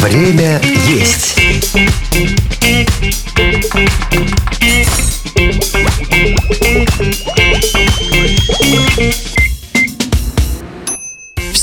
Время есть.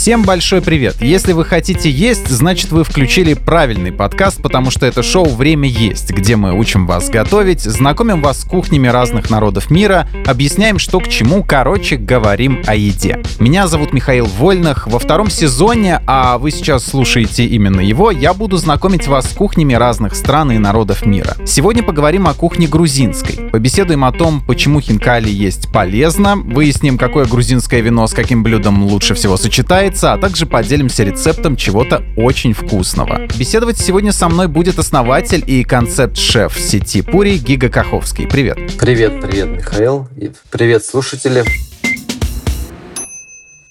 Всем большой привет! Если вы хотите есть, значит вы включили правильный подкаст, потому что это шоу «Время есть», где мы учим вас готовить, знакомим вас с кухнями разных народов мира, объясняем, что к чему, короче, говорим о еде. Меня зовут Михаил Вольных. Во втором сезоне, а вы сейчас слушаете именно его, я буду знакомить вас с кухнями разных стран и народов мира. Сегодня поговорим о кухне грузинской. Побеседуем о том, почему хинкали есть полезно, выясним, какое грузинское вино с каким блюдом лучше всего сочетается, яйца, а также поделимся рецептом чего-то очень вкусного. Беседовать сегодня со мной будет основатель и концепт-шеф сети Пури Гига Каховский. Привет. Привет, привет, Михаил. И привет, слушатели.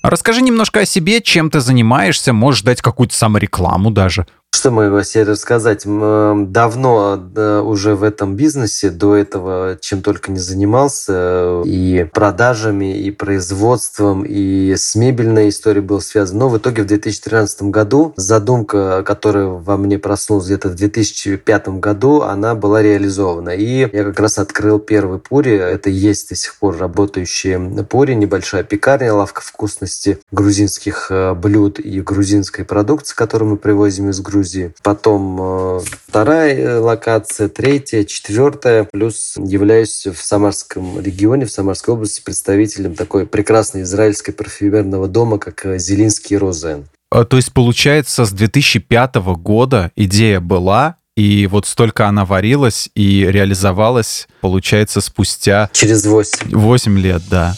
Расскажи немножко о себе, чем ты занимаешься, можешь дать какую-то саморекламу даже. Что могу себе рассказать? Давно уже в этом бизнесе, до этого чем только не занимался, и продажами, и производством, и с мебельной историей был связан. Но в итоге в 2013 году задумка, которая во мне проснулась где-то в 2005 году, она была реализована. И я как раз открыл первый пури. Это есть до сих пор работающие пури, небольшая пекарня, лавка вкусности грузинских э, блюд и грузинской продукции, которую мы привозим из Грузии Грузии. Потом э, вторая э, локация, третья, четвертая. Плюс являюсь в Самарском регионе, в Самарской области представителем такой прекрасной израильской парфюмерного дома, как э, Зелинский Розен. А, то есть, получается, с 2005 года идея была, и вот столько она варилась и реализовалась, получается, спустя... Через 8. 8 лет, да.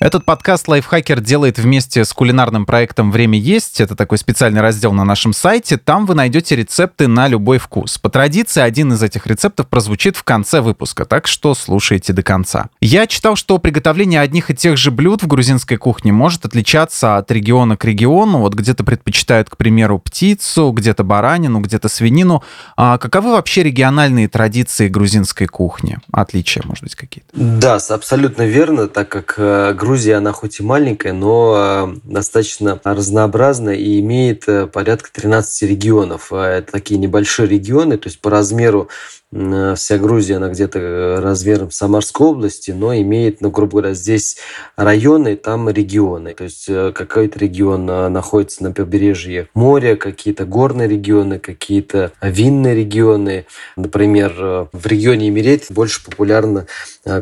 Этот подкаст Лайфхакер делает вместе с кулинарным проектом «Время есть». Это такой специальный раздел на нашем сайте. Там вы найдете рецепты на любой вкус. По традиции, один из этих рецептов прозвучит в конце выпуска, так что слушайте до конца. Я читал, что приготовление одних и тех же блюд в грузинской кухне может отличаться от региона к региону. Вот где-то предпочитают, к примеру, птицу, где-то баранину, где-то свинину. А каковы вообще региональные традиции грузинской кухни? Отличия, может быть, какие-то? Да, абсолютно верно, так как э, Грузия, она хоть и маленькая, но э, достаточно разнообразная и имеет э, порядка 13 регионов. Э, это такие небольшие регионы, то есть по размеру вся Грузия, она где-то размером Самарской области, но имеет, ну, грубо говоря, здесь районы, там регионы. То есть какой-то регион находится на побережье моря, какие-то горные регионы, какие-то винные регионы. Например, в регионе Эмирет больше популярна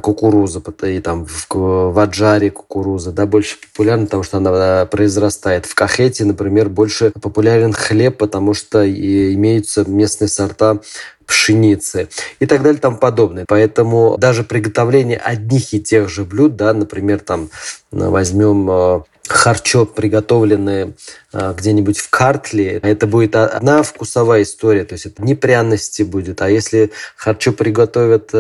кукуруза, и там в Аджаре кукуруза, да, больше популярна, потому что она произрастает. В Кахете, например, больше популярен хлеб, потому что имеются местные сорта пшеницы и так далее тому подобное. Поэтому даже приготовление одних и тех же блюд, да, например, там возьмем э, харчо, приготовленное а, где-нибудь в Картле, это будет одна вкусовая история, то есть это не пряности будет. А если харчо приготовят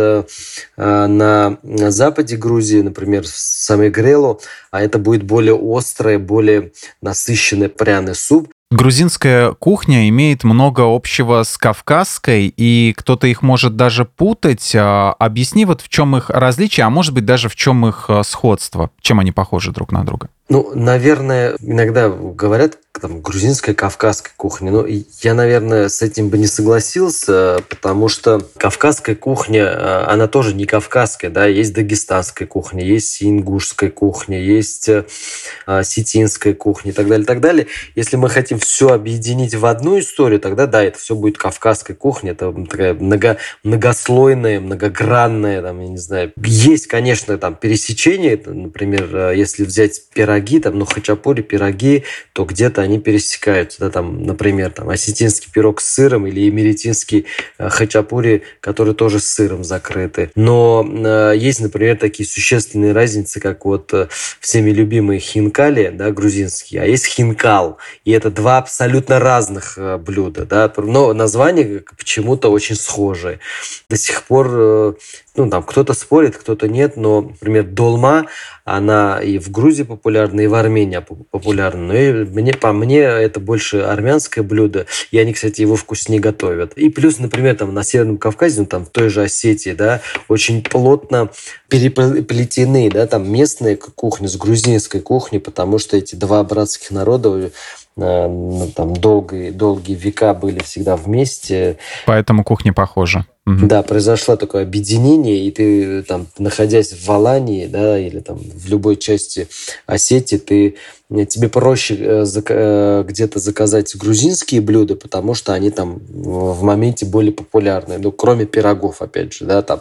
на западе Грузии, например, в самой Грелу, а это будет более острое, более насыщенный пряный суп, Грузинская кухня имеет много общего с кавказской, и кто-то их может даже путать. Объясни вот в чем их различие, а может быть даже в чем их сходство, чем они похожи друг на друга. Ну, наверное, иногда говорят, там, грузинская, кавказская кухня. Но я, наверное, с этим бы не согласился, потому что кавказская кухня, э, она тоже не кавказская, да, есть дагестанская кухня, есть ингушская кухня, есть э, сетинская кухня и так далее, и так далее. Если мы хотим все объединить в одну историю, тогда, да, это все будет кавказская кухня, это такая много, многослойная, многогранная, там, я не знаю. Есть, конечно, там пересечения, например, э, если взять пироги, там, ну, хачапури, пироги, то где-то они пересекаются, да, там, например, там, осетинский пирог с сыром или эмеретинский э, хачапури, которые тоже с сыром закрыты. Но э, есть, например, такие существенные разницы, как вот э, всеми любимые хинкали, да, грузинские, а есть хинкал, и это два абсолютно разных блюда, да, но название почему-то очень схожие. До сих пор ну, там кто-то спорит, кто-то нет, но, например, долма, она и в Грузии популярна, и в Армении популярна. Но и мне, по мне это больше армянское блюдо, и они, кстати, его вкуснее готовят. И плюс, например, там на Северном Кавказе, ну, там в той же Осетии, да, очень плотно переплетены, да, там местная кухня с грузинской кухней, потому что эти два братских народа ну, там долгие, долгие века были всегда вместе. Поэтому кухня похожа. Да, произошло такое объединение, и ты там, находясь в Алании, да, или там в любой части Осетии, ты тебе проще э, э, где-то заказать грузинские блюда, потому что они там в моменте более популярны. Ну, кроме пирогов, опять же, да, там.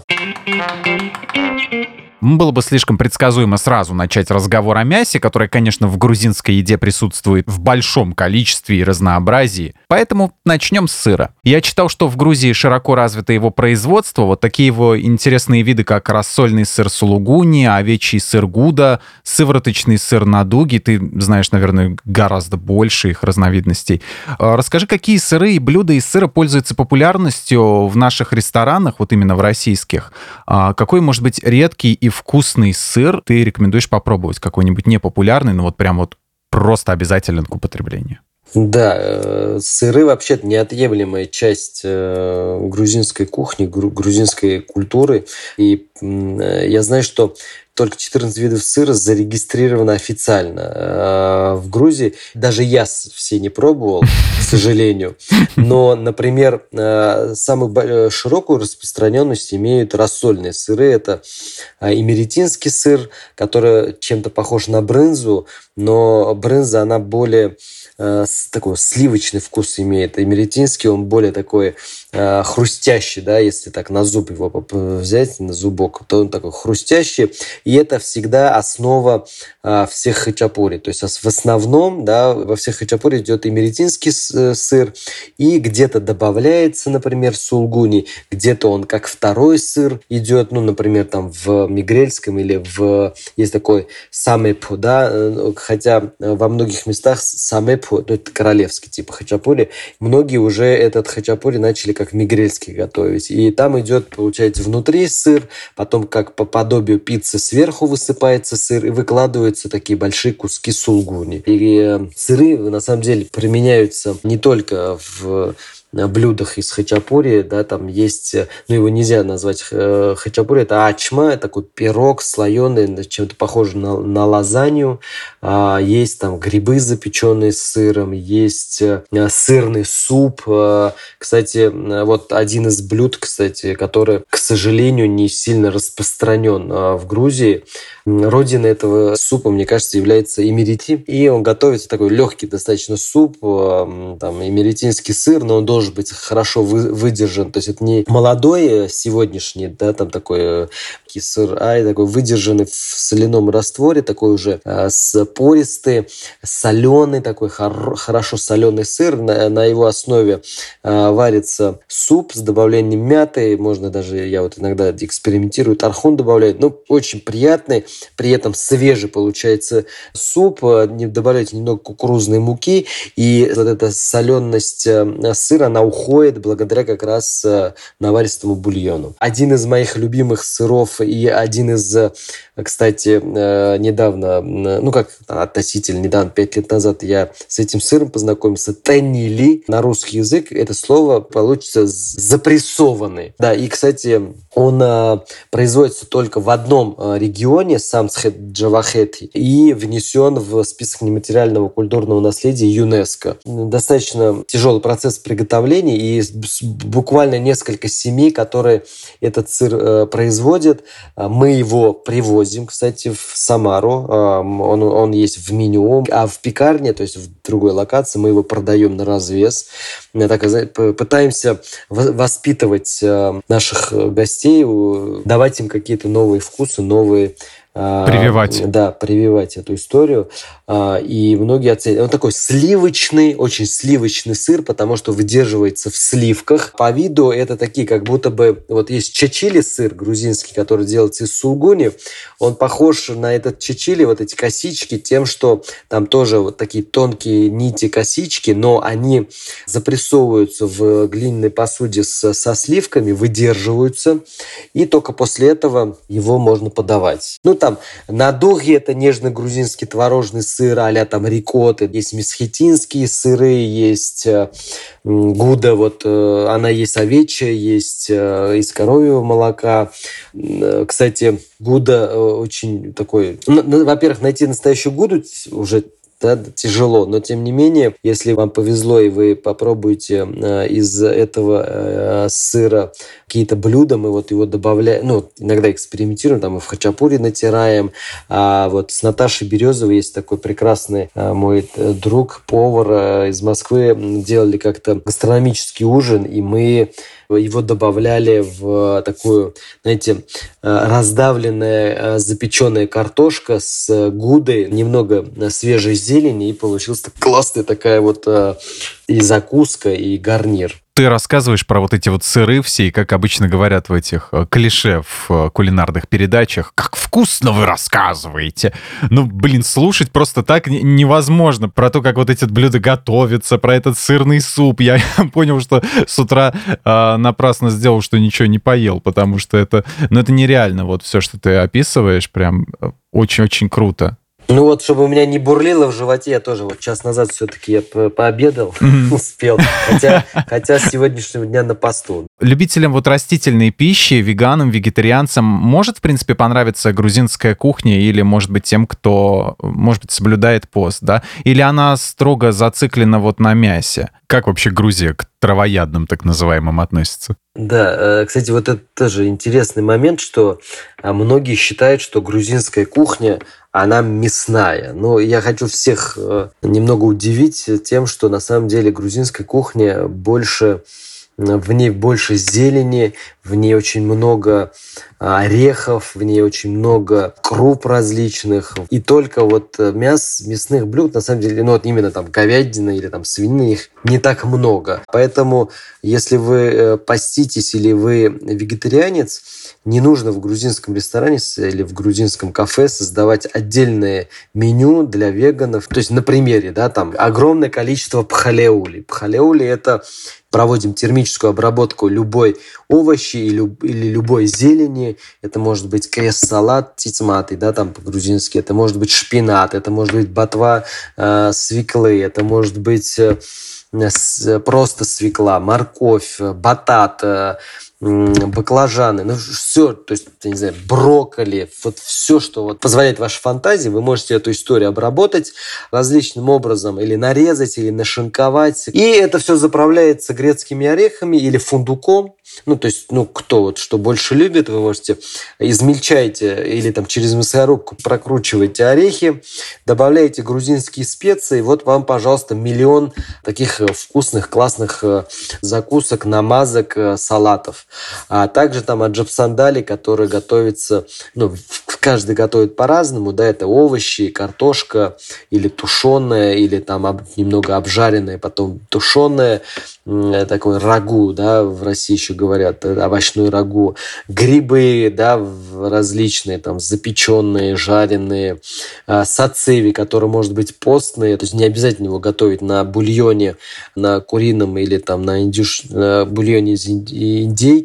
Было бы слишком предсказуемо сразу начать разговор о мясе, которое, конечно, в грузинской еде присутствует в большом количестве и разнообразии. Поэтому начнем с сыра. Я читал, что в Грузии широко развито его производство. Вот такие его интересные виды, как рассольный сыр сулугуни, овечий сыр гуда, сывороточный сыр надуги. Ты знаешь, наверное, гораздо больше их разновидностей. А, расскажи, какие сыры и блюда из сыра пользуются популярностью в наших ресторанах, вот именно в российских? А, какой, может быть, редкий и вкусный сыр ты рекомендуешь попробовать? Какой-нибудь непопулярный, но вот прям вот просто обязателен к употреблению? Да, э, сыры вообще неотъемлемая часть э, грузинской кухни, грузинской культуры. И э, я знаю, что только 14 видов сыра зарегистрировано официально в Грузии. Даже я все не пробовал, сожалению. Но, например, э, самую э, широкую распространенность имеют рассольные сыры. Это имеретинский сыр, который чем-то похож на брынзу, но брынза, она более такой сливочный вкус имеет. Эмеретинский, он более такой э, хрустящий, да, если так на зуб его взять, на зубок, то он такой хрустящий. И это всегда основа э, всех хачапури. То есть в основном, да, во всех хачапури идет эмеретинский э, сыр, и где-то добавляется, например, сулгуни, где-то он как второй сыр идет, ну, например, там в мигрельском или в... Есть такой самепу, да, э, хотя во многих местах самепу, ну, это королевский тип хачапури, многие уже этот хачапури начали как мигрельский готовить. И там идет, получается, внутри сыр, потом как по подобию пиццы сверху высыпается сыр и выкладываются такие большие куски сулгуни. И э, сыры, на самом деле, применяются не только в блюдах из хачапури, да, там есть, э, ну, его нельзя назвать э, хачапури, это ачма, такой пирог слоеный, чем-то похожий на, на лазанью, а, есть там грибы запеченные с сыром, есть э, сырный суп, кстати, вот один из блюд, кстати, который, к сожалению, не сильно распространен в Грузии, Родина этого супа, мне кажется, является имерити. И он готовится такой легкий достаточно суп, там, имеритинский сыр, но он должен быть хорошо выдержан. То есть это не молодой э, сегодняшний, да, там такой э, сыр, а такой выдержанный в соляном растворе, такой уже э, с пористый, соленый, такой хор- хорошо соленый сыр. На, на его основе э, варится суп с добавлением мяты. Можно даже, я вот иногда экспериментирую, тархун добавляю. Ну, очень приятный при этом свежий получается суп, э, не добавляйте немного кукурузной муки, и вот эта соленость сыра, она уходит благодаря как раз наваристому бульону. Один из моих любимых сыров и один из, кстати, недавно, ну как относительно недавно, пять лет назад я с этим сыром познакомился, теннили на русский язык, это слово получится запрессованный. Да, и, кстати, он производится только в одном регионе, Самсхет Джавахети и внесен в список нематериального культурного наследия ЮНЕСКО. Достаточно тяжелый процесс приготовления и буквально несколько семей, которые этот сыр э, производят. Мы его привозим, кстати, в Самару. Он, он есть в меню, а в пекарне, то есть в другой локации, мы его продаем на развес. Так, пытаемся воспитывать э, наших гостей, давать им какие-то новые вкусы, новые Прививать. Да, прививать эту историю. И многие оценивают. Он такой сливочный, очень сливочный сыр, потому что выдерживается в сливках. По виду это такие, как будто бы... Вот есть чачили сыр грузинский, который делается из сулгуни. Он похож на этот чачили, вот эти косички, тем, что там тоже вот такие тонкие нити косички, но они запрессовываются в глиняной посуде с, со сливками, выдерживаются, и только после этого его можно подавать. Ну, там, на дуге это нежный грузинский творожный сыр а там рикоты, есть месхетинские сыры, есть э, гуда, вот э, она есть овечья, есть э, из коровьего молока. Кстати, гуда очень такой... Ну, во-первых, найти настоящую гуду уже да, тяжело, но тем не менее, если вам повезло и вы попробуете э, из этого э, сыра какие-то блюда, мы вот его добавляем, ну, иногда экспериментируем, там и в хачапури натираем, а вот с Наташей Березовой есть такой прекрасный э, мой друг, повар из Москвы, делали как-то гастрономический ужин, и мы его добавляли в такую, знаете, э, раздавленная э, запеченная картошка с гудой, немного свежей зелени, и получилась классная такая вот э, и закуска, и гарнир ты рассказываешь про вот эти вот сыры все, и как обычно говорят в этих э, клише в э, кулинарных передачах, как вкусно вы рассказываете. Ну, блин, слушать просто так невозможно. Про то, как вот эти блюда готовятся, про этот сырный суп. Я понял, что с утра э, напрасно сделал, что ничего не поел, потому что это, ну, это нереально. Вот все, что ты описываешь, прям э, очень-очень круто. Ну вот, чтобы у меня не бурлило в животе, я тоже вот час назад все-таки я по пообедал, успел. Хотя, хотя с сегодняшнего дня на посту. Любителям вот растительной пищи, веганам, вегетарианцам может, в принципе, понравиться грузинская кухня или, может быть, тем, кто, может быть, соблюдает пост, да? Или она строго зациклена вот на мясе? Как вообще Грузия к травоядным так называемым относится? Да, э, кстати, вот это тоже интересный момент, что а, многие считают, что грузинская кухня она мясная. Но я хочу всех э, немного удивить тем, что на самом деле грузинская кухня больше в ней больше зелени, в ней очень много а, орехов, в ней очень много круп различных. И только вот э, мяс, мясных блюд, на самом деле, ну вот именно там говядина или там свинины, их не так много. Поэтому, если вы э, поститесь или вы вегетарианец, не нужно в грузинском ресторане или в грузинском кафе создавать отдельное меню для веганов. То есть на примере, да, там огромное количество пхалеули. Пхалеули – это проводим термическую обработку любой овощи или, любой зелени. Это может быть крест-салат тицматы, да, там по-грузински. Это может быть шпинат, это может быть ботва э, свеклы, это может быть э, просто свекла, морковь, батат, э, баклажаны, ну все, то есть, я не знаю, брокколи, вот все, что вот позволяет вашей фантазии, вы можете эту историю обработать различным образом, или нарезать, или нашинковать. И это все заправляется грецкими орехами или фундуком, ну, то есть, ну, кто вот что больше любит, вы можете измельчайте или там через мясорубку прокручиваете орехи, добавляете грузинские специи, вот вам, пожалуйста, миллион таких э, вкусных, классных э, закусок, намазок, э, салатов. А также там аджапсандали, который готовится, ну, каждый готовит по-разному, да, это овощи, картошка или тушеная, или там немного обжаренная, потом тушеная, такой рагу, да, в России еще говорят, э, овощной рагу, грибы, да, различные, там, запеченные, жареные, а, сациви, который может быть постные, то есть не обязательно его готовить на бульоне, на курином или там на, индюш... на бульоне из индейки,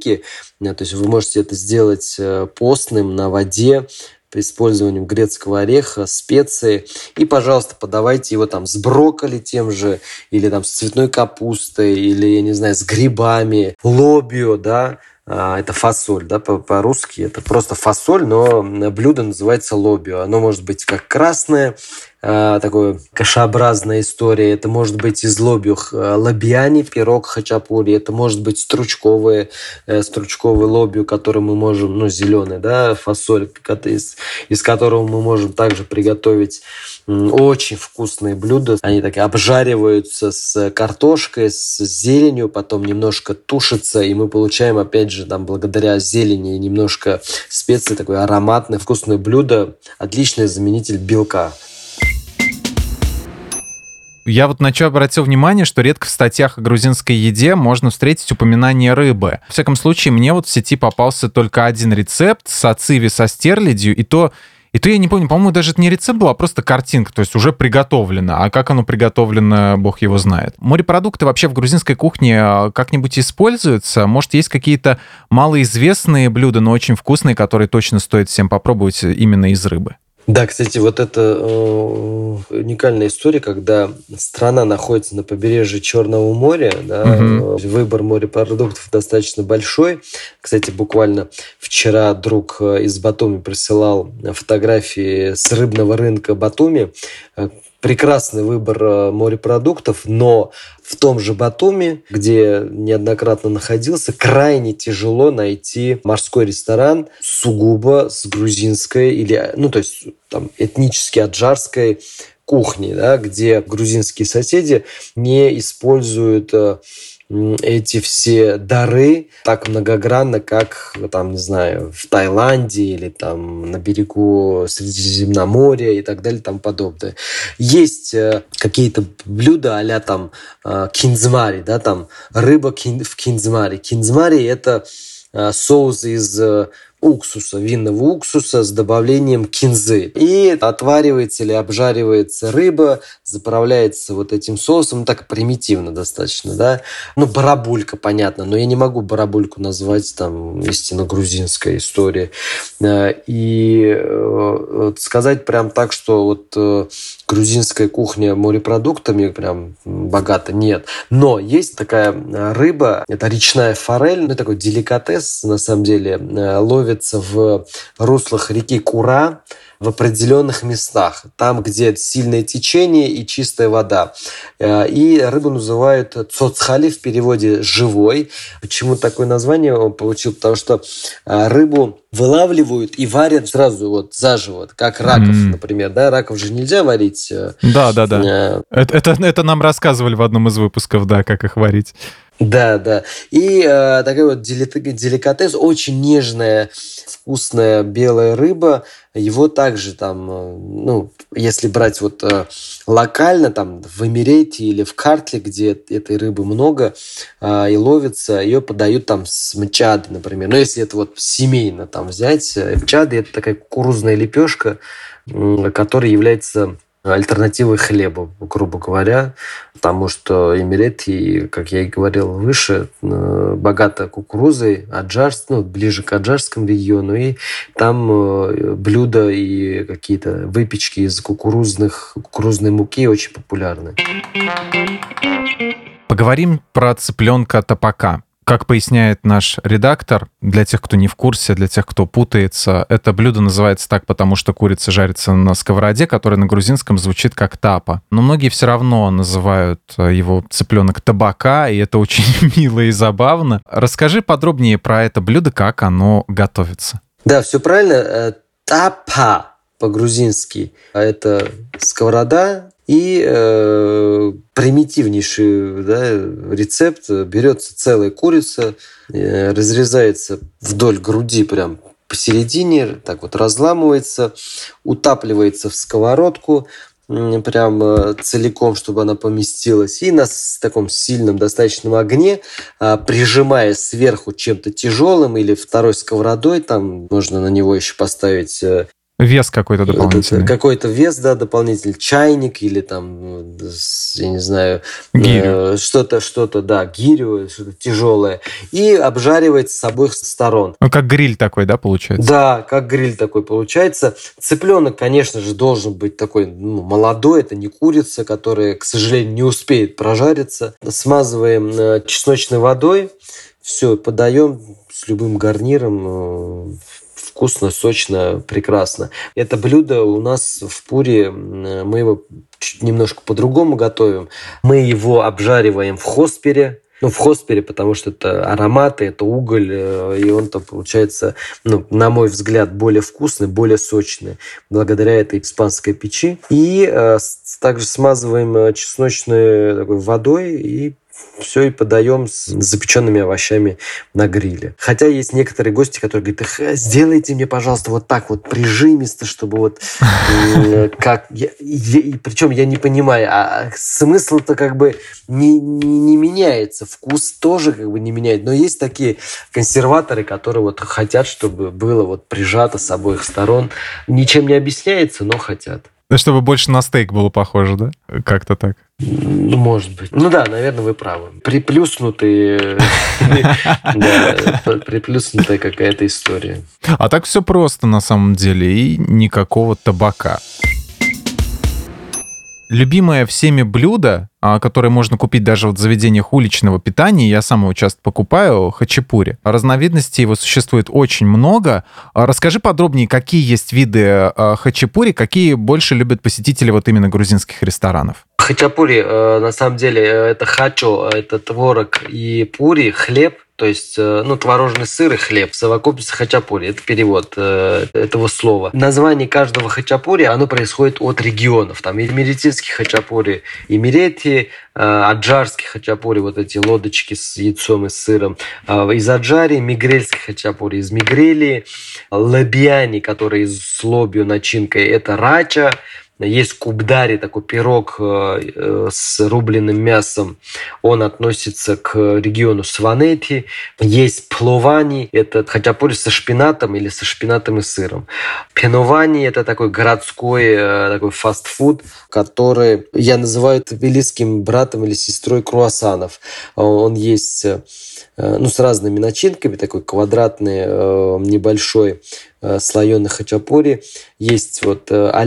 то есть вы можете это сделать э, постным на воде, использованием грецкого ореха, специи. И, пожалуйста, подавайте его там с брокколи тем же, или там с цветной капустой, или, я не знаю, с грибами, лобио, да, а, это фасоль, да, по-русски это просто фасоль, но блюдо называется лобио. Оно может быть как красное, э, такое кашеобразная история. Это может быть из лобиух э, лобиани, пирог хачапури. Это может быть стручковые, э, стручковый лобио, который мы можем, ну, зеленый, да, фасоль, из, из которого мы можем также приготовить очень вкусные блюда. Они так обжариваются с картошкой, с зеленью, потом немножко тушатся, и мы получаем, опять же, там, благодаря зелени немножко специй, такое ароматное, вкусное блюдо, отличный заменитель белка. Я вот на что обратил внимание, что редко в статьях о грузинской еде можно встретить упоминание рыбы. В всяком случае, мне вот в сети попался только один рецепт с ациви со стерлядью, и то и то я не помню, по-моему, даже это не рецепт был, а просто картинка, то есть уже приготовлено. А как оно приготовлено, бог его знает. Морепродукты вообще в грузинской кухне а, как-нибудь используются? Может, есть какие-то малоизвестные блюда, но очень вкусные, которые точно стоит всем попробовать именно из рыбы? Да, кстати, вот это э, уникальная история, когда страна находится на побережье Черного моря, да, угу. выбор морепродуктов достаточно большой. Кстати, буквально вчера друг э, из Батуми присылал фотографии с рыбного рынка Батуми, э, прекрасный выбор э, морепродуктов, но в том же Батуми, где неоднократно находился, крайне тяжело найти морской ресторан сугубо с грузинской или, ну, то есть там этнически аджарской кухни, да, где грузинские соседи не используют э, эти все дары так многогранно, как, там, не знаю, в Таиланде или там на берегу Средиземноморья и так далее тому подобное. Есть э, какие-то блюда а там э, кинзмари, да, там рыба в кинзмари. Кинзмари – это э, соус из уксуса, винного уксуса с добавлением кинзы. И отваривается или обжаривается рыба, заправляется вот этим соусом, ну, так примитивно достаточно, да. Ну, барабулька, понятно, но я не могу барабульку назвать там истинно грузинской историей. Э, и э, сказать прям так, что вот э, грузинская кухня морепродуктами прям богата, нет. Но есть такая рыба, это речная форель, ну, такой деликатес, на самом деле, ловит ловится в руслах реки Кура в определенных местах, там, где сильное течение и чистая вода. Э, и рыбу называют цоцхали в переводе «живой». Почему такое название он получил? Потому что э, рыбу вылавливают и варят сразу вот заживо, как раков, mm. например. Да, раков же нельзя варить. Э, да, да, да. Это, это, это нам рассказывали в одном из выпусков, да, как их варить. Да, да. И э, такой вот деликатес, очень нежная, вкусная белая рыба. Его также там, э, ну, если брать вот э, локально, там, в Эмирете или в Картле, где этой рыбы много э, и ловится, ее подают там с мчады, например. Но если это вот семейно там взять, мчады – это такая кукурузная лепешка, которая является альтернативой хлебу, грубо говоря, потому что Эмирети, как я и говорил выше, э, богата кукурузой, аджарс, ну, ближе к аджарскому региону, и там э, блюда и какие-то выпечки из кукурузных, кукурузной муки очень популярны. Поговорим про цыпленка топака. Как поясняет наш редактор, для тех, кто не в курсе, для тех, кто путается, это блюдо называется так, потому что курица жарится на сковороде, которая на грузинском звучит как тапа. Но многие все равно называют э, его цыпленок табака, и это очень мило и забавно. Расскажи подробнее про это блюдо, как оно готовится. Да, все правильно. Э, тапа по-грузински. А это сковорода, и э, примитивнейший да, рецепт. Берется целая курица, э, разрезается вдоль груди прям посередине, так вот разламывается, утапливается в сковородку, прям э, целиком, чтобы она поместилась. И на таком сильном достаточном огне, а, прижимая сверху чем-то тяжелым или второй сковородой, там можно на него еще поставить э, Вес какой-то дополнительный. Какой-то вес, да, дополнительный. Чайник или там, я не знаю, э, что-то, что-то, да, гирю, что-то тяжелое. И обжаривается с обоих сторон. Ну, как гриль такой, да, получается? Да, как гриль такой получается. Цыпленок, конечно же, должен быть такой ну, молодой. Это не курица, которая, к сожалению, не успеет прожариться. Смазываем э, чесночной водой. Все, подаем с любым гарниром э, вкусно, сочно, прекрасно. Это блюдо у нас в Пуре, мы его чуть немножко по-другому готовим. Мы его обжариваем в хоспере, ну, в хоспере, потому что это ароматы, это уголь, э, и он там получается, ну, на мой взгляд, более вкусный, более сочный, благодаря этой испанской печи. И э, также смазываем э, чесночной такой водой и все и подаем с запеченными овощами на гриле. Хотя есть некоторые гости, которые говорят, сделайте мне, пожалуйста, вот так вот прижимисто, чтобы вот как... причем я не понимаю, а смысл-то как бы не, не, не меняется, вкус тоже как бы не меняет. Но есть такие консерваторы, которые вот хотят, чтобы было вот прижато с обоих сторон. Ничем не объясняется, но хотят. Да, чтобы больше на стейк было похоже, да? Как-то так. Ну, может быть. Ну да, наверное, вы правы. Приплюснутые... Приплюснутая какая-то история. А так все просто на самом деле, и никакого табака любимое всеми блюдо, а, которое можно купить даже в заведениях уличного питания, я сам его часто покупаю, хачапури. Разновидностей его существует очень много. А, расскажи подробнее, какие есть виды а, хачапури, какие больше любят посетители вот именно грузинских ресторанов? Хачапури, э, на самом деле, э, это хачо, это творог и пури, хлеб, то есть, э, ну, творожный сыр и хлеб в совокупности хачапури. Это перевод э, этого слова. Название каждого хачапури, оно происходит от регионов. Там эмеретинский хачапури, эмерети, э, аджарский хачапури, вот эти лодочки с яйцом и сыром. Э, из Аджари, мигрельский хачапури из Мигрели, лабиани, который с лобью начинкой, это рача, есть кубдари, такой пирог э, э, с рубленным мясом. Он относится к региону Сванети. Есть пловани, это хачапури со шпинатом или со шпинатом и сыром. Пеновани – это такой городской э, такой фастфуд, который я называю великим братом или сестрой круассанов. Он есть ну, с разными начинками, такой квадратный, небольшой слоеный хачапури. Есть вот а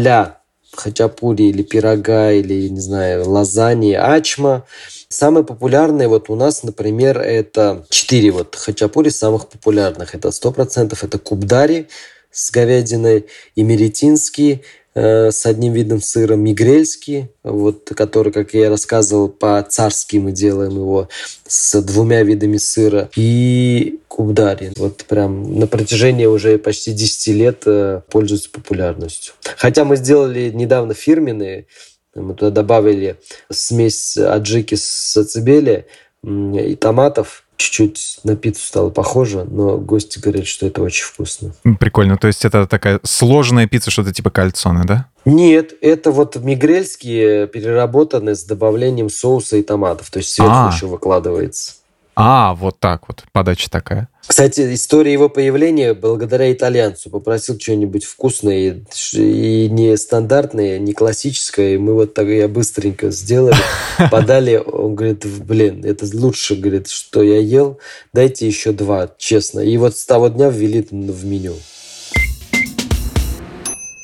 хачапури или пирога, или, не знаю, лазаньи, ачма. Самые популярные вот у нас, например, это четыре вот хачапури самых популярных. Это сто процентов это кубдари с говядиной, имеретинский, Э, с одним видом сыра мигрельский, вот, который, как я рассказывал, по-царски мы делаем его с двумя видами сыра, и кубдари. Вот прям на протяжении уже почти 10 лет э, пользуются популярностью. Хотя мы сделали недавно фирменные, мы туда добавили смесь аджики с сацебели и томатов, чуть-чуть на пиццу стало похоже, но гости говорят, что это очень вкусно. Прикольно. То есть это такая сложная пицца, что-то типа кальцоны, да? Нет, это вот мигрельские переработанные с добавлением соуса и томатов. То есть сверху А-а-а. еще выкладывается. А, вот так вот, подача такая. Кстати, история его появления благодаря итальянцу. Попросил что-нибудь вкусное и не стандартное, не классическое. И мы вот так я быстренько сделали, подали. Он говорит, блин, это лучше, говорит, что я ел. Дайте еще два, честно. И вот с того дня ввели в меню.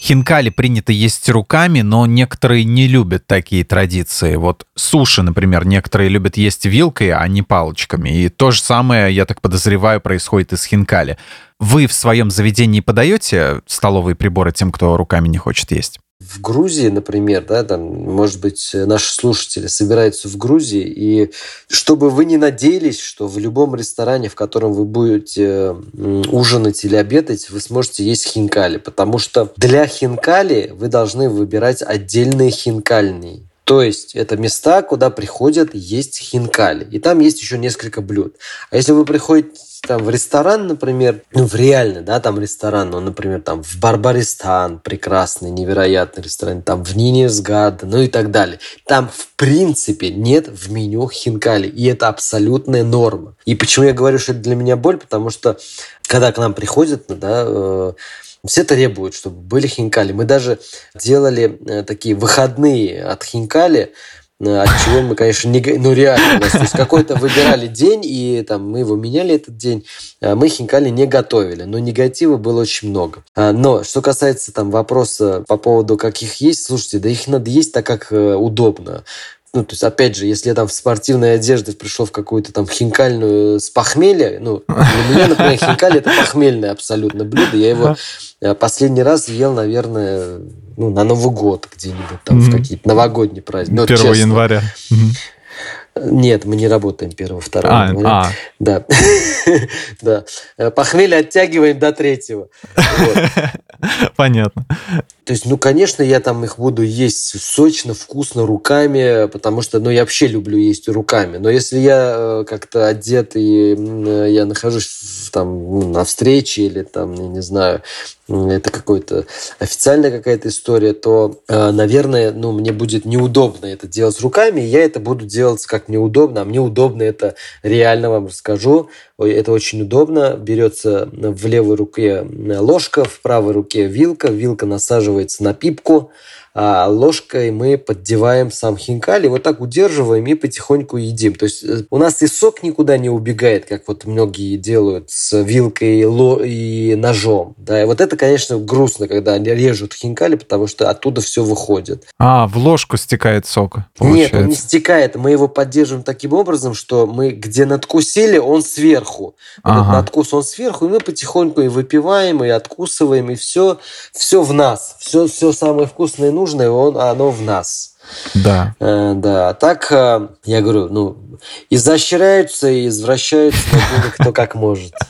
Хинкали принято есть руками, но некоторые не любят такие традиции. Вот суши, например, некоторые любят есть вилкой, а не палочками. И то же самое, я так подозреваю, происходит и с хинкали. Вы в своем заведении подаете столовые приборы тем, кто руками не хочет есть? В Грузии, например, да, там, может быть, наши слушатели собираются в Грузии, и чтобы вы не надеялись, что в любом ресторане, в котором вы будете ужинать или обедать, вы сможете есть хинкали, потому что для хинкали вы должны выбирать отдельные хинкальные. То есть это места, куда приходят есть хинкали. И там есть еще несколько блюд. А если вы приходите там в ресторан, например, ну, в реальный, да, там ресторан, ну, например, там в Барбаристан, прекрасный, невероятный ресторан, там в Нинесгад, ну и так далее. Там, в принципе, нет в меню хинкали, и это абсолютная норма. И почему я говорю, что это для меня боль, потому что когда к нам приходят, ну, да, э, все требуют, чтобы были хинкали. Мы даже делали э, такие выходные от хинкали, от чего мы, конечно, не... Ну, реально. То есть какой-то выбирали день, и там мы его меняли этот день. А мы хинкали не готовили. Но негатива было очень много. А, но что касается там вопроса по поводу, как их есть, слушайте, да их надо есть так, как э, удобно ну, то есть, опять же, если я там в спортивной одежде пришел в какую-то там хинкальную с похмелья, ну, для меня, например, хинкаль – это похмельное абсолютно блюдо. Я его э, последний раз ел, наверное, ну, на Новый год где-нибудь, там, mm-hmm. в какие-то новогодние праздники. 1 ну, января. Нет, мы не работаем первого, второго. А, а. Да. да. Э, похмелье оттягиваем до третьего. Понятно. То есть, ну, конечно, я там их буду есть сочно, вкусно, руками, потому что, ну, я вообще люблю есть руками. Но если я э, как-то одет и я нахожусь там ну, на встрече или там, я не знаю, это какой-то официальная какая-то история, то, э, наверное, ну, мне будет неудобно это делать руками, и я это буду делать как мне удобно, а мне удобно это реально вам расскажу. Это очень удобно. Берется в левой руке ложка, в правой руке вилка, вилка насаживается на пипку, а ложкой мы поддеваем сам хинкали, вот так удерживаем и потихоньку едим. То есть э, у нас и сок никуда не убегает, как вот многие делают с вилкой и ножом. Да, и вот это, конечно, грустно, когда они режут хинкали, потому что оттуда все выходит. А, в ложку стекает сок. Получается. Нет, он не стекает. Мы его поддерживаем таким образом, что мы где надкусили, он сверху. Ага. Этот надкус, он сверху, и мы потихоньку и выпиваем, и откусываем, и все, все в нас. Все, все самое вкусное нужное, он, оно в нас. Да. Э, да. А так, э, я говорю, ну, изощряются и извращаются кто как может.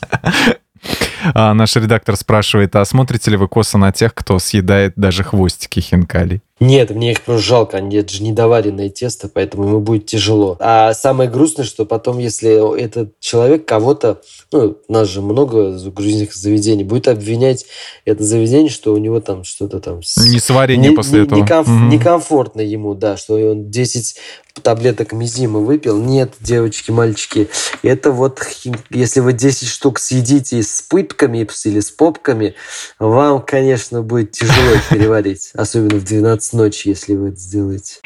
А наш редактор спрашивает, а смотрите ли вы косо на тех, кто съедает даже хвостики хинкалей? Нет, мне их просто жалко, они это же недоваренное тесто, поэтому ему будет тяжело. А самое грустное, что потом, если этот человек кого-то, ну, у нас же много грузинских заведений, будет обвинять это заведение, что у него там что-то там... Не сварение не, после не, этого. Некомф, угу. Некомфортно ему, да, что он 10 таблеток мизима выпил. Нет, девочки, мальчики, это вот, если вы 10 штук съедите с пытками или с попками, вам, конечно, будет тяжело переварить, особенно в 12 ночи, если вы это сделаете.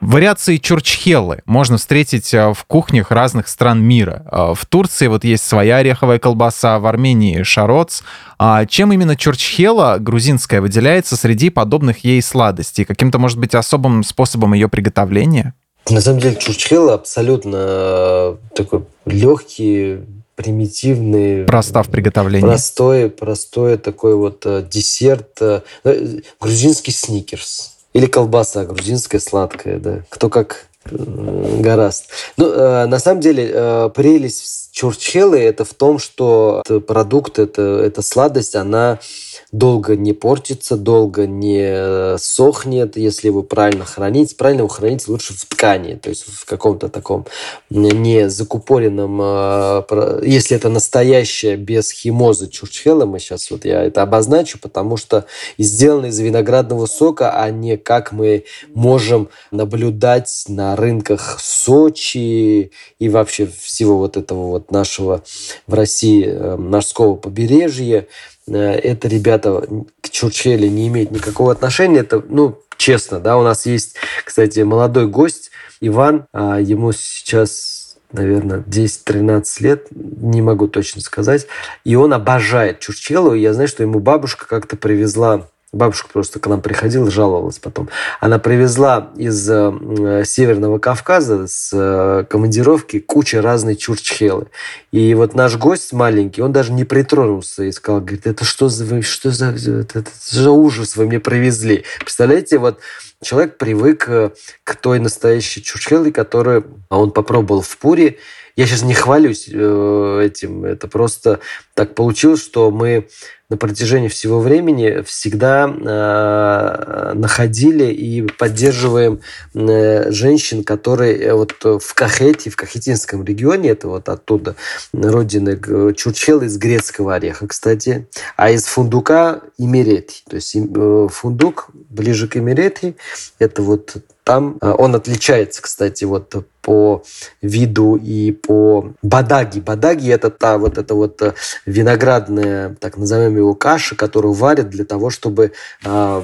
Вариации чурчхеллы можно встретить э, в кухнях разных стран мира. Э, в Турции вот есть своя ореховая колбаса, в Армении шароц. А чем именно чурчхела грузинская выделяется среди подобных ей сладостей? Каким-то, может быть, особым способом ее приготовления? На самом деле чурчхела абсолютно э, такой легкий, примитивный... Проста в приготовлении. Простой, простой такой вот десерт. Грузинский сникерс. Или колбаса грузинская сладкая, да. Кто как э, гораст. Ну, э, на самом деле, э, прелесть чурчхелы это в том, что продукт, это, эта сладость, она долго не портится, долго не сохнет, если его правильно хранить. Правильно его хранить лучше в ткани, то есть в каком-то таком не закупоренном, а, если это настоящее без химозы чурчхела, мы сейчас вот я это обозначу, потому что сделано из виноградного сока, а не как мы можем наблюдать на рынках Сочи и вообще всего вот этого вот нашего в России э, морского побережья. Э, это, ребята, к Чурчхеле не имеет никакого отношения. Это, ну, честно, да, у нас есть, кстати, молодой гость Иван, а ему сейчас, наверное, 10-13 лет, не могу точно сказать, и он обожает Чурчхелу, и я знаю, что ему бабушка как-то привезла Бабушка просто к нам приходила, жаловалась потом. Она привезла из э, Северного Кавказа с э, командировки куча разной чурчхелы. И вот наш гость маленький, он даже не притронулся и сказал, говорит, это что за, что за, это, это за ужас вы мне привезли. Представляете, вот человек привык э, к той настоящей чурчхеле, которую он попробовал в Пуре. Я сейчас не хвалюсь э, этим, это просто так получилось, что мы на протяжении всего времени всегда э, находили и поддерживаем э, женщин, которые э, вот в Кахете, в Кахетинском регионе, это вот оттуда, родины Чурчхел из грецкого ореха, кстати, а из фундука Имерети. То есть э, фундук ближе к Имерети, это вот там э, он отличается, кстати, вот по виду и по бадаги. Бадаги – это та вот эта вот э, виноградная, так назовем его, каша, которую варят для того, чтобы э,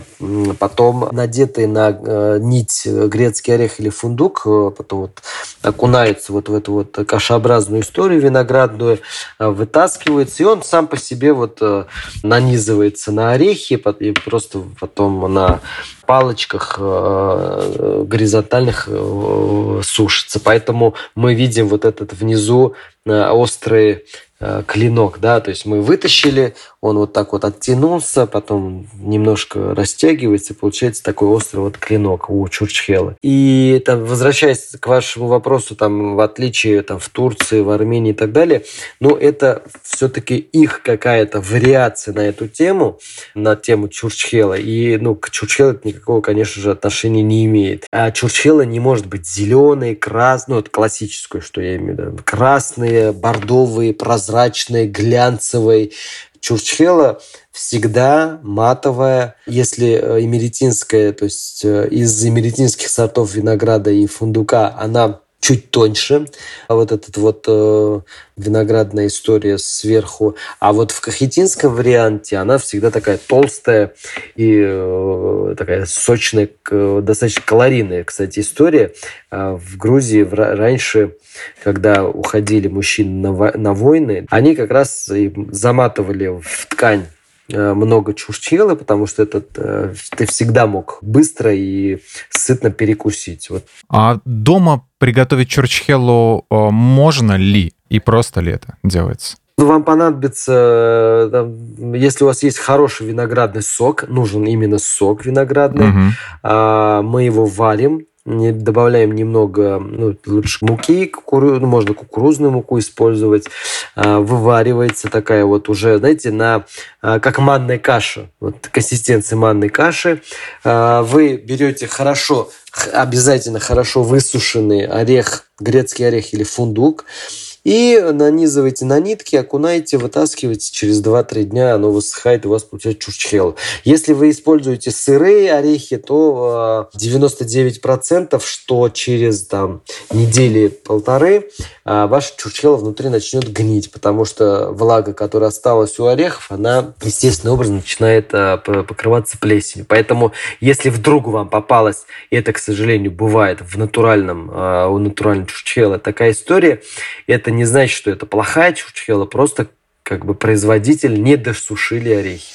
потом надетый на э, нить грецкий орех или фундук э, потом вот окунается вот в эту вот кашеобразную историю виноградную, э, вытаскивается, и он сам по себе вот э, нанизывается на орехи, и просто потом на палочках э, горизонтальных э, сушится. Поэтому мы видим вот этот внизу э, острый Э, клинок, да, то есть мы вытащили, он вот так вот оттянулся, потом немножко растягивается, получается такой острый вот клинок у Чурчхела. И там, возвращаясь к вашему вопросу, там, в отличие там, в Турции, в Армении и так далее, ну, это все-таки их какая-то вариация на эту тему, на тему Чурчхела. И, ну, к Чурчхелу это никакого, конечно же, отношения не имеет. А Чурчхела не может быть зеленый, красный, ну, это классическую, что я имею в виду, красные, бордовые, прозрачные, прозрачной, Чурчхела всегда матовая. Если эмеретинская, то есть э, из эмеретинских сортов винограда и фундука, она чуть тоньше. А вот этот вот э, виноградная история сверху. А вот в кахетинском варианте она всегда такая толстая и э, такая сочная, э, достаточно калорийная, кстати, история. А в Грузии в, раньше, когда уходили мужчины на, на войны, они как раз заматывали в ткань Э, много чурчхелы, потому что этот э, ты всегда мог быстро и сытно перекусить. Вот. А дома приготовить чурчхелу э, можно ли? И просто ли это делается? Ну, вам понадобится, там, если у вас есть хороший виноградный сок, нужен именно сок виноградный, угу. а, мы его варим, не добавляем немного, ну, лучше муки, кукуру, ну, можно кукурузную муку использовать, а, вываривается такая вот уже, знаете, на, а, как манная каша, вот консистенция манной каши. А, вы берете хорошо, обязательно хорошо высушенный орех, грецкий орех или фундук, и нанизывайте на нитки, окунаете, вытаскиваете. Через 2-3 дня оно высыхает, и у вас получается чурчхел. Если вы используете сырые орехи, то 99% а, что через там, недели полторы ваше чурчхело внутри начнет гнить, потому что влага, которая осталась у орехов, она естественным образом начинает а, покрываться плесенью. Поэтому, если вдруг вам попалось, и это, к сожалению, бывает в натуральном, у натурального чурчхела такая история, это не значит, что это плохая чурчхела, просто как бы производитель не досушили орехи.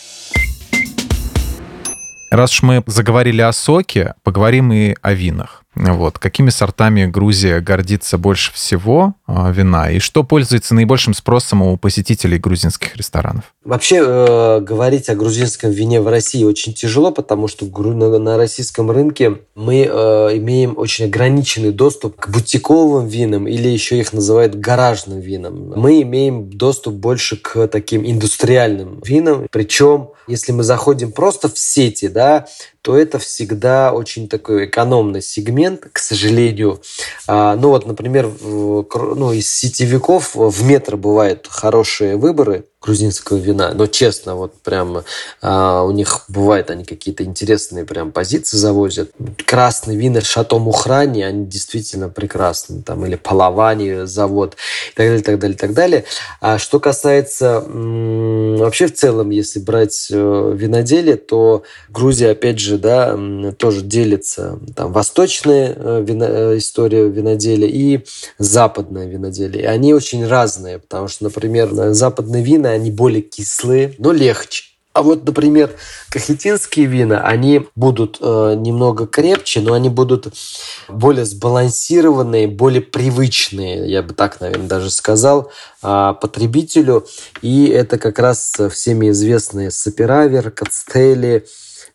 Раз уж мы заговорили о соке, поговорим и о винах. Вот. Какими сортами Грузия гордится больше всего э, вина? И что пользуется наибольшим спросом у посетителей грузинских ресторанов? Вообще э, говорить о грузинском вине в России очень тяжело, потому что на, на российском рынке мы э, имеем очень ограниченный доступ к бутиковым винам или еще их называют гаражным винам. Мы имеем доступ больше к таким индустриальным винам. Причем, если мы заходим просто в сети, да, то это всегда очень такой экономный сегмент, к сожалению. А, ну вот, например, ну, из сетевиков в метро бывают хорошие выборы, грузинского вина. Но честно, вот прям а, у них бывает, они какие-то интересные прям позиции завозят. Красные вина Шато Мухрани, они действительно прекрасны. Там, или Палавани завод и так далее, так далее, так далее. А что касается вообще в целом, если брать э, виноделие, то Грузия, опять же, да, тоже делится. Там восточная э, вино, э, история виноделия и западное виноделие. И они очень разные, потому что, например, западные вина они более кислые, но легче. А вот, например, кахетинские вина, они будут э, немного крепче, но они будут более сбалансированные, более привычные, я бы так, наверное, даже сказал, э, потребителю. И это как раз всеми известные Саперавер, Кацтели,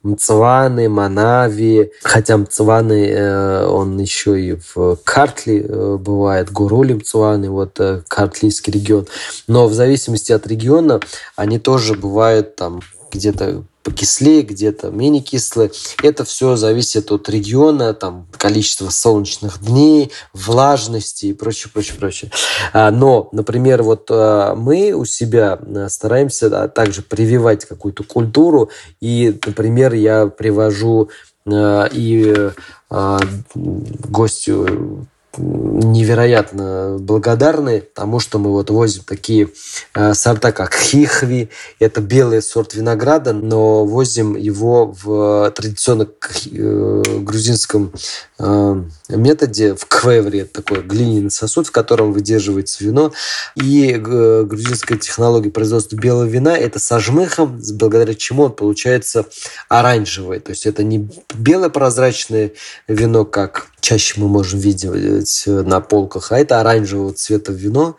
Мцваны, Манави. Хотя Мцваны, э, он еще и в Картли э, бывает, Гурули Мцваны, вот э, Картлийский регион. Но в зависимости от региона они тоже бывают там где-то покислее, где-то менее кислые. Это все зависит от региона, там, количества солнечных дней, влажности и прочее, прочее, прочее. А, но, например, вот а, мы у себя а, стараемся также прививать какую-то культуру, и, например, я привожу и гостю невероятно благодарны тому, что мы вот возим такие э, сорта, как хихви. Это белый сорт винограда, но возим его в традиционно э, грузинском э, методе в квевре, такой глиняный сосуд, в котором выдерживается вино. И грузинская технология производства белого вина – это со жмыхом, благодаря чему он получается оранжевый. То есть это не белое прозрачное вино, как чаще мы можем видеть на полках, а это оранжевого цвета вино.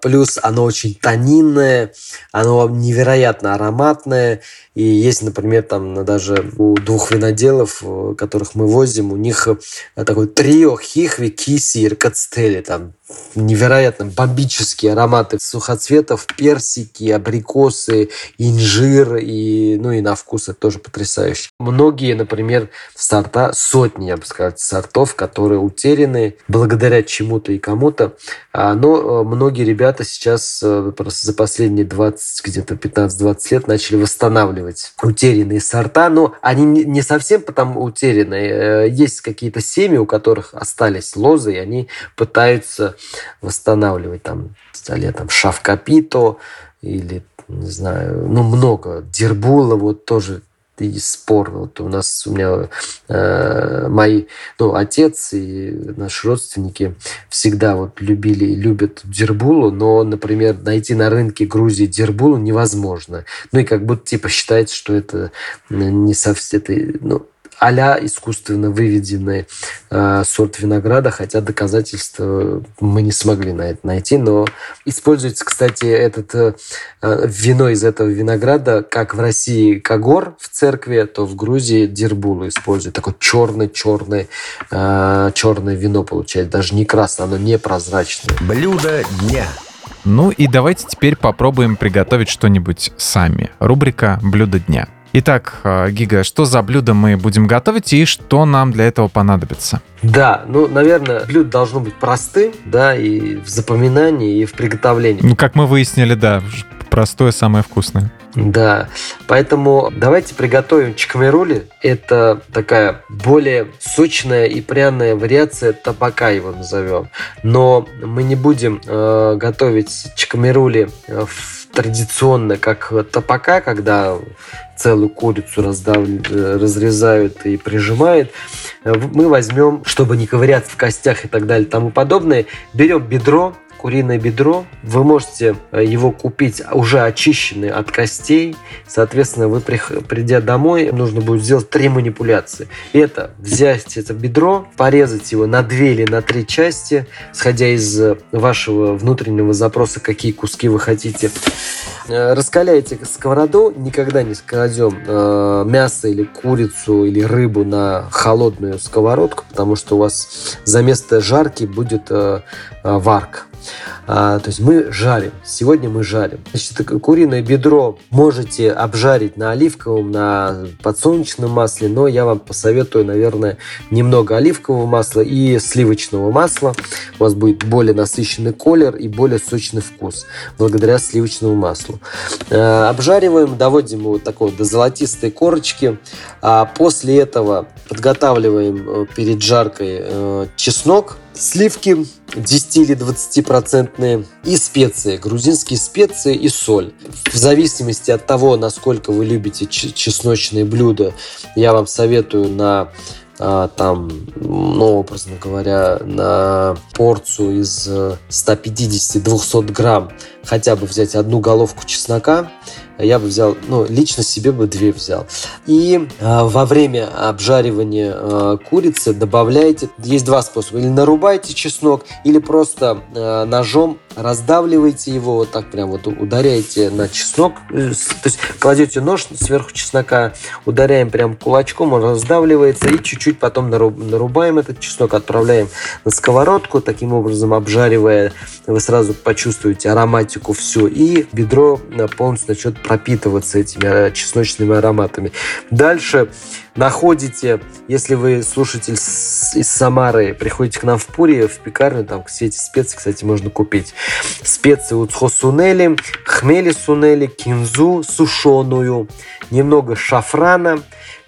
Плюс оно очень тонинное, оно невероятно ароматное. И есть, например, там даже у двух виноделов, которых мы возим, у них такой трио хихви, киси и ркацтели. Там невероятно бомбические ароматы сухоцветов, персики, абрикосы, инжир и, ну и на вкус это тоже потрясающе. Многие, например, сорта, сотни, я бы сказал, сортов, которые утеряны благодаря чему-то и кому-то. А, но э, многие ребята сейчас э, просто за последние 20, где-то 15-20 лет начали восстанавливать утерянные сорта. Но они не совсем потому утерянные. Э, есть какие-то семьи, у которых остались лозы, и они пытаются восстанавливать там, столе там Шавкапито или не знаю, ну много. Дербула вот тоже и спор. Вот у нас, у меня э, мои, ну, отец и наши родственники всегда вот любили и любят дербулу, но, например, найти на рынке Грузии дербулу невозможно. Ну, и как будто, типа, считается, что это не совсем, это, ну, а искусственно выведенный э, сорт винограда, хотя доказательства мы не смогли на это найти. Но используется, кстати, этот э, вино из этого винограда, как в России Кагор в церкви, то в Грузии Дербулу используют. Такое черное-черное э, черное вино получается. Даже не красное, оно не прозрачное. Блюдо дня. Ну и давайте теперь попробуем приготовить что-нибудь сами. Рубрика «Блюдо дня». Итак, э, Гига, что за блюдо мы будем готовить и что нам для этого понадобится? Да, ну, наверное, блюдо должно быть простым, да, и в запоминании, и в приготовлении. Ну, как мы выяснили, да, простое самое вкусное. Да, поэтому давайте приготовим чикамерули. Это такая более сочная и пряная вариация табака его назовем. Но мы не будем э, готовить чикамерули э, традиционно, как топака, когда целую курицу раздав... разрезают и прижимают. Мы возьмем, чтобы не ковыряться в костях и так далее тому подобное, берем бедро, куриное бедро. Вы можете э, его купить уже очищенное от костей. Соответственно, вы, придя домой, нужно будет сделать три манипуляции. Это взять это бедро, порезать его на две или на три части, сходя из э, вашего внутреннего запроса, какие куски вы хотите. Э, раскаляйте сковороду, никогда не кладем э, мясо или курицу или рыбу на холодную сковородку, потому что у вас за место жарки будет э, э, варка. А, то есть мы жарим. Сегодня мы жарим. Значит, куриное бедро можете обжарить на оливковом, на подсолнечном масле, но я вам посоветую, наверное, немного оливкового масла и сливочного масла. У вас будет более насыщенный колер и более сочный вкус благодаря сливочному маслу. А, обжариваем, доводим его вот такой до золотистой корочки. А после этого подготавливаем э, перед жаркой э, чеснок, сливки 10 или 20 процентные и специи, грузинские специи и соль. В зависимости от того, насколько вы любите чесночные блюда, я вам советую на а, там, ну, образно говоря, на порцию из 150-200 э, грамм хотя бы взять одну головку чеснока, я бы взял, ну, лично себе бы две взял. И э, во время обжаривания э, курицы добавляйте, есть два способа, или нарубайте чеснок, или просто э, ножом раздавливаете его, вот так прям вот ударяете на чеснок, то есть кладете нож сверху чеснока, ударяем прям кулачком, он раздавливается, и чуть-чуть потом нарубаем этот чеснок, отправляем на сковородку, таким образом обжаривая, вы сразу почувствуете ароматику всю, и бедро полностью начнет пропитываться этими э, чесночными ароматами. Дальше находите, если вы слушатель из Самары, приходите к нам в Пури, в пекарню, там все эти специи, кстати, можно купить. Специи уцхо сунели, хмели сунели, кинзу сушеную, немного шафрана,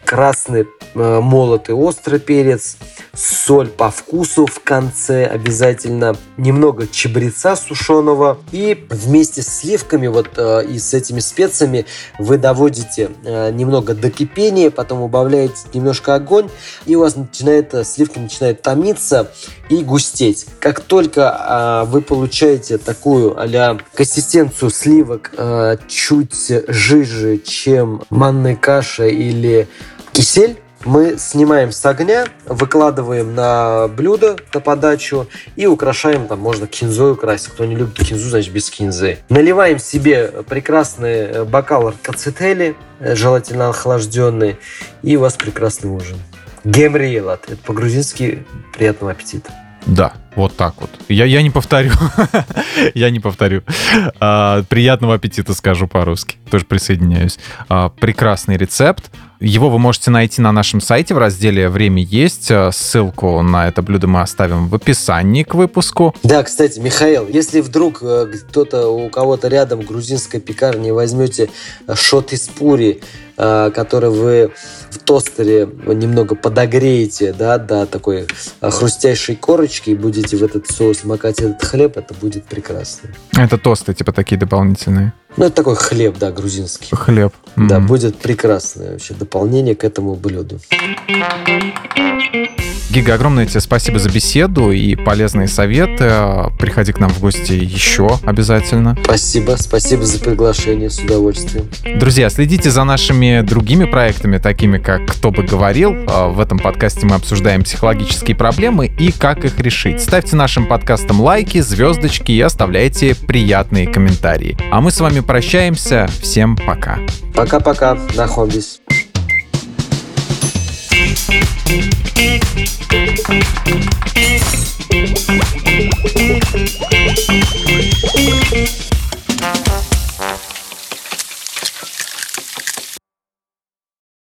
красный э, молотый острый перец, соль по вкусу в конце обязательно, немного чабреца сушеного и вместе с сливками вот э, и с этими специями вы доводите э, немного до кипения, потом убавляете немножко огонь и у вас начинает э, сливка начинает томиться и густеть. Как только э, вы получаете такую а консистенцию сливок э, чуть жиже, чем манная каша или кисель, мы снимаем с огня, выкладываем на блюдо на подачу и украшаем, там можно кинзой украсить. Кто не любит кинзу, значит без кинзы. Наливаем себе прекрасный э, бокал аркацетели, э, желательно охлажденный, и у вас прекрасный ужин. Гемриелат. Это по-грузински приятного аппетита. Да, вот так вот. Я, я не повторю. я не повторю. А, приятного аппетита скажу по-русски. Тоже присоединяюсь. А, прекрасный рецепт. Его вы можете найти на нашем сайте в разделе «Время есть». А, ссылку на это блюдо мы оставим в описании к выпуску. Да, кстати, Михаил, если вдруг э, кто-то у кого-то рядом грузинской пекарни возьмете шот из пури, э, который вы в тостере немного подогреете, да, до такой э, хрустящей корочки и будете в этот соус макать этот хлеб, это будет прекрасно. Это тосты, типа такие дополнительные? Ну, это такой хлеб, да, грузинский. Хлеб. Да, mm-hmm. будет прекрасное вообще дополнение к этому блюду. Гига, огромное тебе спасибо за беседу и полезные советы. Приходи к нам в гости еще обязательно. Спасибо, спасибо за приглашение, с удовольствием. Друзья, следите за нашими другими проектами, такими как «Кто бы говорил». А, в этом подкасте мы обсуждаем психологические проблемы и как их решить. Ставьте нашим подкастам лайки, звездочки и оставляйте приятные комментарии. А мы с вами прощаемся. Всем пока. Пока-пока. Нахомбис. Thank you. Thank you.